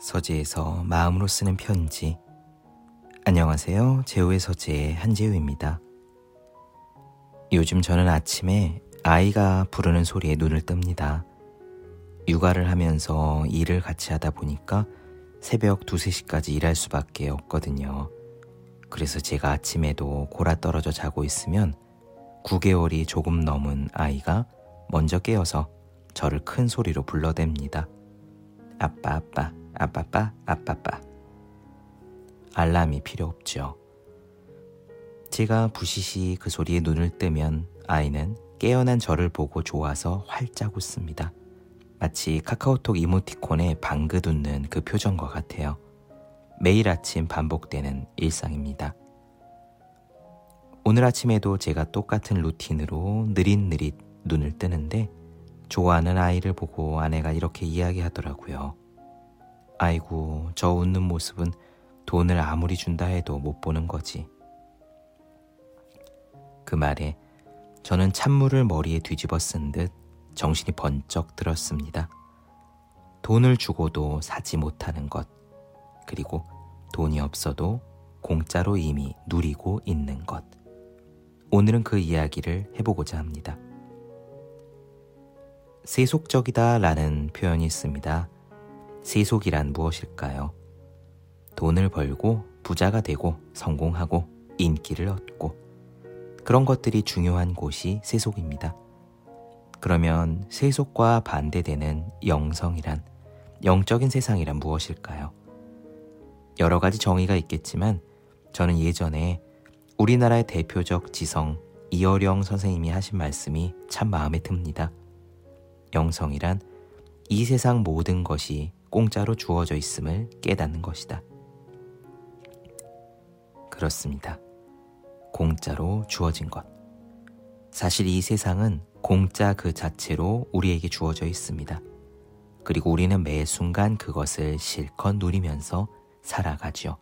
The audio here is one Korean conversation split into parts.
서재에서 마음으로 쓰는 편지. 안녕하세요. 제우의 서재 한재우입니다. 요즘 저는 아침에 아이가 부르는 소리에 눈을 뜹니다. 육아를 하면서 일을 같이 하다 보니까 새벽 2, 3시까지 일할 수밖에 없거든요. 그래서 제가 아침에도 골아 떨어져 자고 있으면 9개월이 조금 넘은 아이가 먼저 깨어서 저를 큰 소리로 불러댑니다. 아빠, 아빠, 아빠빠, 아빠빠. 알람이 필요 없죠. 제가 부시시 그 소리에 눈을 뜨면 아이는 깨어난 저를 보고 좋아서 활짝 웃습니다. 마치 카카오톡 이모티콘에 방긋 웃는 그 표정과 같아요. 매일 아침 반복되는 일상입니다. 오늘 아침에도 제가 똑같은 루틴으로 느릿느릿 눈을 뜨는데 좋아하는 아이를 보고 아내가 이렇게 이야기하더라고요. 아이고, 저 웃는 모습은 돈을 아무리 준다 해도 못 보는 거지. 그 말에 저는 찬물을 머리에 뒤집어 쓴 듯 정신이 번쩍 들었습니다. 돈을 주고도 사지 못하는 것, 그리고 돈이 없어도 공짜로 이미 누리고 있는 것. 오늘은 그 이야기를 해보고자 합니다. 세속적이다 라는 표현이 있습니다. 세속이란 무엇일까요? 돈을 벌고 부자가 되고 성공하고 인기를 얻고 그런 것들이 중요한 곳이 세속입니다. 그러면 세속과 반대되는 영성이란 영적인 세상이란 무엇일까요? 여러 가지 정의가 있겠지만 저는 예전에 우리나라의 대표적 지성 이어령 선생님이 하신 말씀이 참 마음에 듭니다. 영성이란 이 세상 모든 것이 공짜로 주어져 있음을 깨닫는 것이다. 그렇습니다. 공짜로 주어진 것. 사실 이 세상은 공짜 그 자체로 우리에게 주어져 있습니다. 그리고 우리는 매 순간 그것을 실컷 누리면서 살아가지요.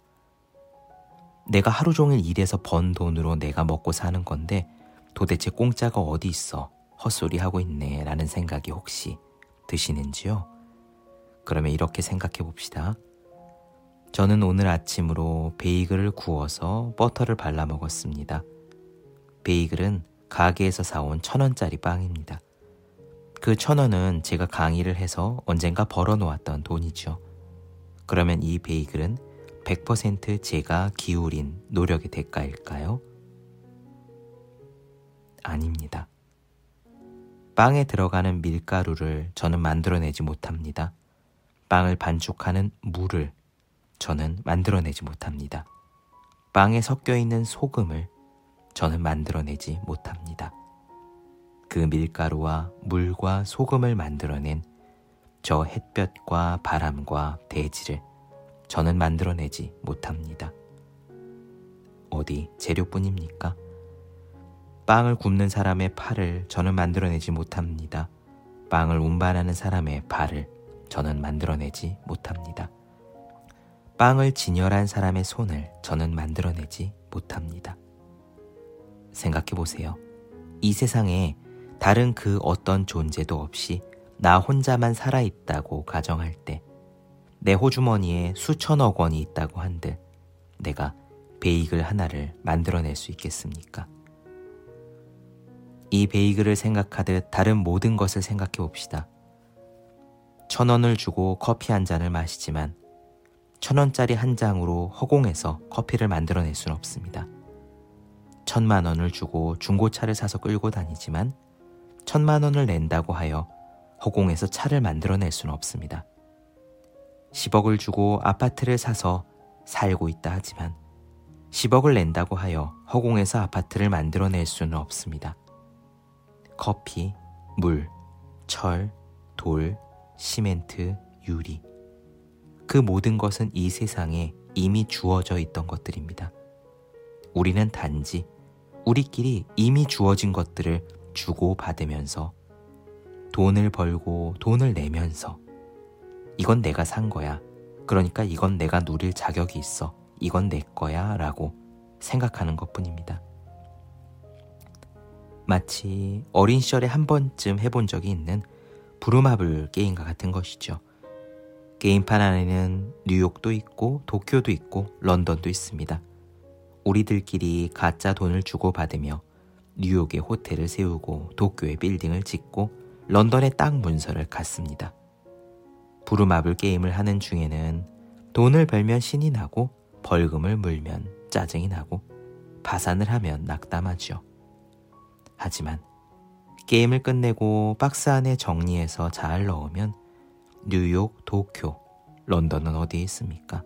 내가 하루 종일 일해서 번 돈으로 내가 먹고 사는 건데 도대체 공짜가 어디 있어? 헛소리 하고 있네. 라는 생각이 혹시 드시는지요? 그러면 이렇게 생각해 봅시다. 저는 오늘 아침으로 베이글을 구워서 버터를 발라 먹었습니다. 베이글은 가게에서 사온 천 원짜리 빵입니다. 그 천 원은 제가 강의를 해서 언젠가 벌어 놓았던 돈이죠. 그러면 이 베이글은 100% 제가 기울인 노력의 대가일까요? 아닙니다. 빵에 들어가는 밀가루를 저는 만들어내지 못합니다. 빵을 반죽하는 물을 저는 만들어내지 못합니다. 빵에 섞여 있는 소금을 저는 만들어내지 못합니다. 그 밀가루와 물과 소금을 만들어낸 저 햇볕과 바람과 대지를 저는 만들어내지 못합니다. 어디 재료뿐입니까? 빵을 굽는 사람의 팔을 저는 만들어내지 못합니다. 빵을 운반하는 사람의 발을 저는 만들어내지 못합니다. 빵을 진열한 사람의 손을 저는 만들어내지 못합니다. 생각해 보세요. 이 세상에 다른 그 어떤 존재도 없이 나 혼자만 살아있다고 가정할 때, 내 호주머니에 수천억 원이 있다고 한들 내가 베이글 하나를 만들어낼 수 있겠습니까? 이 베이글을 생각하듯 다른 모든 것을 생각해 봅시다. 천 원을 주고 커피 한 잔을 마시지만 천 원짜리 한 장으로 허공에서 커피를 만들어낼 수는 없습니다. 천만 원을 주고 중고차를 사서 끌고 다니지만 천만 원을 낸다고 하여 허공에서 차를 만들어낼 수는 없습니다. 10억을 주고 아파트를 사서 살고 있다 하지만 10억을 낸다고 하여 허공에서 아파트를 만들어낼 수는 없습니다. 커피, 물, 철, 돌, 시멘트, 유리. 그 모든 것은 이 세상에 이미 주어져 있던 것들입니다. 우리는 단지 우리끼리 이미 주어진 것들을 주고 받으면서 돈을 벌고 돈을 내면서 이건 내가 산 거야. 그러니까 이건 내가 누릴 자격이 있어. 이건 내 거야. 라고 생각하는 것 뿐입니다. 마치 어린 시절에 한 번쯤 해본 적이 있는 부루마블 게임과 같은 것이죠. 게임판 안에는 뉴욕도 있고 도쿄도 있고 런던도 있습니다. 우리들끼리 가짜 돈을 주고받으며 뉴욕에 호텔을 세우고 도쿄에 빌딩을 짓고 런던에 땅 문서를 갖습니다. 부루마블 게임을 하는 중에는 돈을 벌면 신이 나고 벌금을 물면 짜증이 나고 파산을 하면 낙담하죠. 하지만 게임을 끝내고 박스 안에 정리해서 잘 넣으면 뉴욕, 도쿄, 런던은 어디에 있습니까?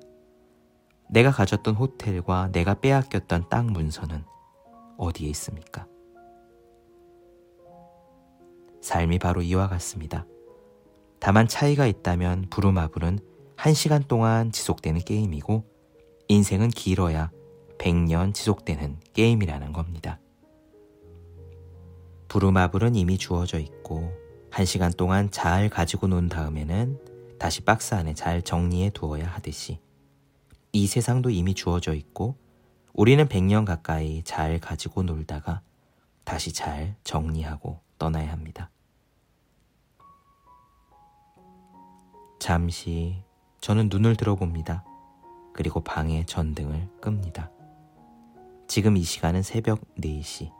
내가 가졌던 호텔과 내가 빼앗겼던 땅 문서는 어디에 있습니까? 삶이 바로 이와 같습니다. 다만 차이가 있다면 부루마블은 1시간 동안 지속되는 게임이고 인생은 길어야 100년 지속되는 게임이라는 겁니다. 부루마블은 이미 주어져 있고 1시간 동안 잘 가지고 논 다음에는 다시 박스 안에 잘 정리해 두어야 하듯이 이 세상도 이미 주어져 있고 우리는 100년 가까이 잘 가지고 놀다가 다시 잘 정리하고 떠나야 합니다. 잠시 저는 눈을 들어봅니다. 그리고 방의 전등을 끕니다. 지금 이 시간은 새벽 4시.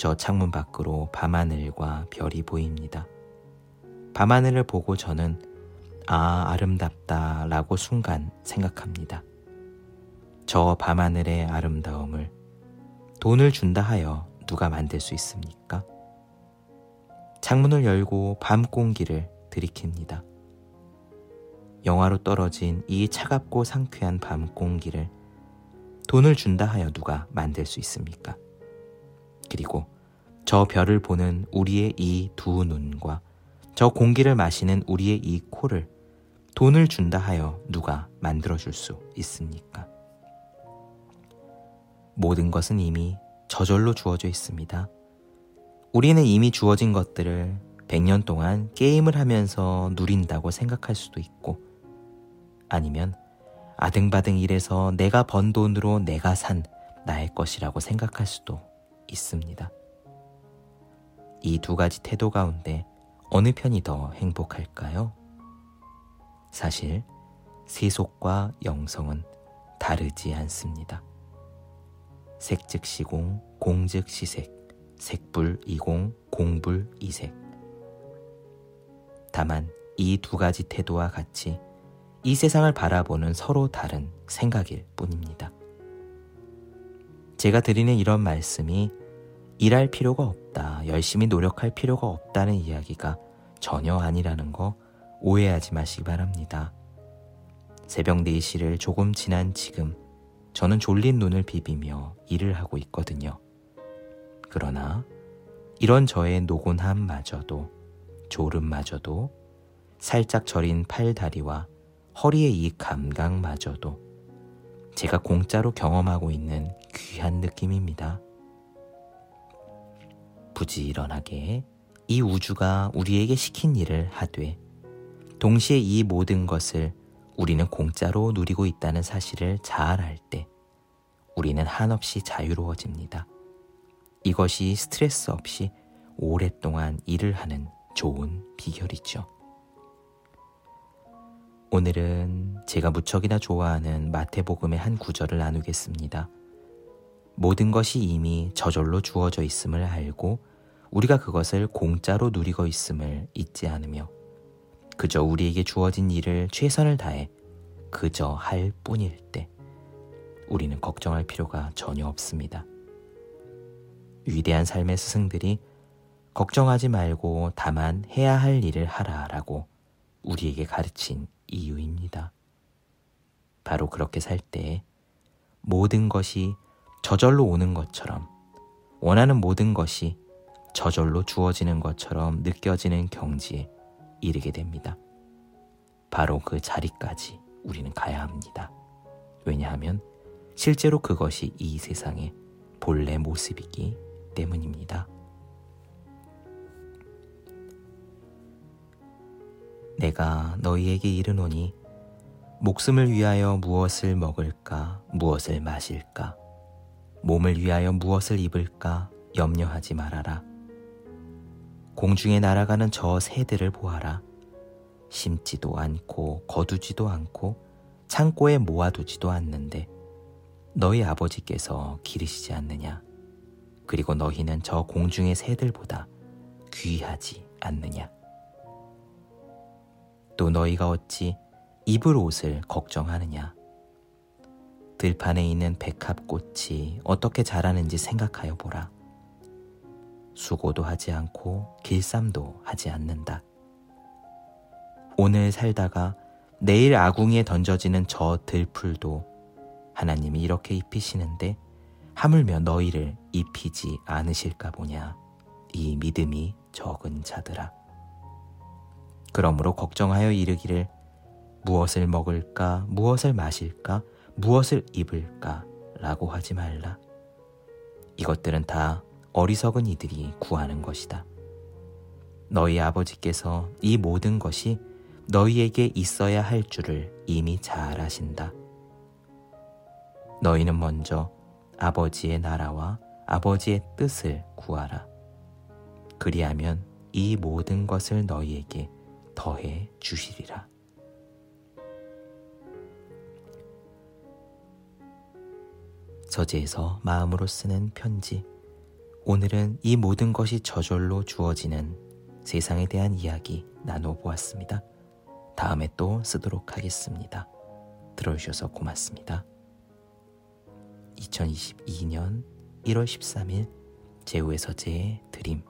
저 창문 밖으로 밤하늘과 별이 보입니다. 밤하늘을 보고 저는 아, 아름답다 라고 순간 생각합니다. 저 밤하늘의 아름다움을 돈을 준다 하여 누가 만들 수 있습니까? 창문을 열고 밤 공기를 들이킵니다. 영화로 떨어진 이 차갑고 상쾌한 밤 공기를 돈을 준다 하여 누가 만들 수 있습니까? 그리고 저 별을 보는 우리의 이 두 눈과 저 공기를 마시는 우리의 이 코를 돈을 준다 하여 누가 만들어줄 수 있습니까? 모든 것은 이미 저절로 주어져 있습니다. 우리는 이미 주어진 것들을 100년 동안 게임을 하면서 누린다고 생각할 수도 있고, 아니면 아등바등 일해서 내가 번 돈으로 내가 산 나의 것이라고 생각할 수도 있습니다. 이 두 가지 태도 가운데 어느 편이 더 행복할까요? 사실 세속과 영성은 다르지 않습니다. 색즉 시공, 공즉 시색, 색불 이공, 공불 이색. 다만 이 두 가지 태도와 같이 이 세상을 바라보는 서로 다른 생각일 뿐입니다. 제가 드리는 이런 말씀이 일할 필요가 없다, 열심히 노력할 필요가 없다는 이야기가 전혀 아니라는 거 오해하지 마시기 바랍니다. 새벽 4시를 조금 지난 지금 저는 졸린 눈을 비비며 일을 하고 있거든요. 그러나 이런 저의 노곤함마저도 졸음마저도 살짝 저린 팔다리와 허리의 이 감각마저도 제가 공짜로 경험하고 있는 귀한 느낌입니다. 부지런하게 이 우주가 우리에게 시킨 일을 하되 동시에 이 모든 것을 우리는 공짜로 누리고 있다는 사실을 잘 알 때 우리는 한없이 자유로워집니다. 이것이 스트레스 없이 오랫동안 일을 하는 좋은 비결이죠. 오늘은 제가 무척이나 좋아하는 마태복음의 한 구절을 나누겠습니다. 모든 것이 이미 저절로 주어져 있음을 알고 우리가 그것을 공짜로 누리고 있음을 잊지 않으며 그저 우리에게 주어진 일을 최선을 다해 그저 할 뿐일 때 우리는 걱정할 필요가 전혀 없습니다. 위대한 삶의 스승들이 걱정하지 말고 다만 해야 할 일을 하라라고 우리에게 가르친 이유입니다. 바로 그렇게 살때 모든 것이 저절로 오는 것처럼 원하는 모든 것이 저절로 주어지는 것처럼 느껴지는 경지에 이르게 됩니다. 바로 그 자리까지 우리는 가야 합니다. 왜냐하면 실제로 그것이 이 세상의 본래 모습이기 때문입니다. 내가 너희에게 이르노니 목숨을 위하여 무엇을 먹을까, 무엇을 마실까, 몸을 위하여 무엇을 입을까 염려하지 말아라. 공중에 날아가는 저 새들을 보아라. 심지도 않고 거두지도 않고 창고에 모아두지도 않는데 너희 아버지께서 기르시지 않느냐? 그리고 너희는 저 공중의 새들보다 귀하지 않느냐? 또 너희가 어찌 입을 옷을 걱정하느냐? 들판에 있는 백합꽃이 어떻게 자라는지 생각하여 보라. 수고도 하지 않고 길쌈도 하지 않는다. 오늘 살다가 내일 아궁이에 던져지는 저 들풀도 하나님이 이렇게 입히시는데 하물며 너희를 입히지 않으실까 보냐. 이 믿음이 적은 자들아. 그러므로 걱정하여 이르기를 무엇을 먹을까, 무엇을 마실까, 무엇을 입을까 라고 하지 말라. 이것들은 다 어리석은 이들이 구하는 것이다. 너희 아버지께서 이 모든 것이 너희에게 있어야 할 줄을 이미 잘 아신다. 너희는 먼저 아버지의 나라와 아버지의 뜻을 구하라. 그리하면 이 모든 것을 너희에게 더해 주시리라. 저지에서 마음으로 쓰는 편지. 오늘은 이 모든 것이 저절로 주어지는 세상에 대한 이야기 나눠보았습니다. 다음에 또 쓰도록 하겠습니다. 들어주셔서 고맙습니다. 2022년 1월 13일 제우의 서재의 드림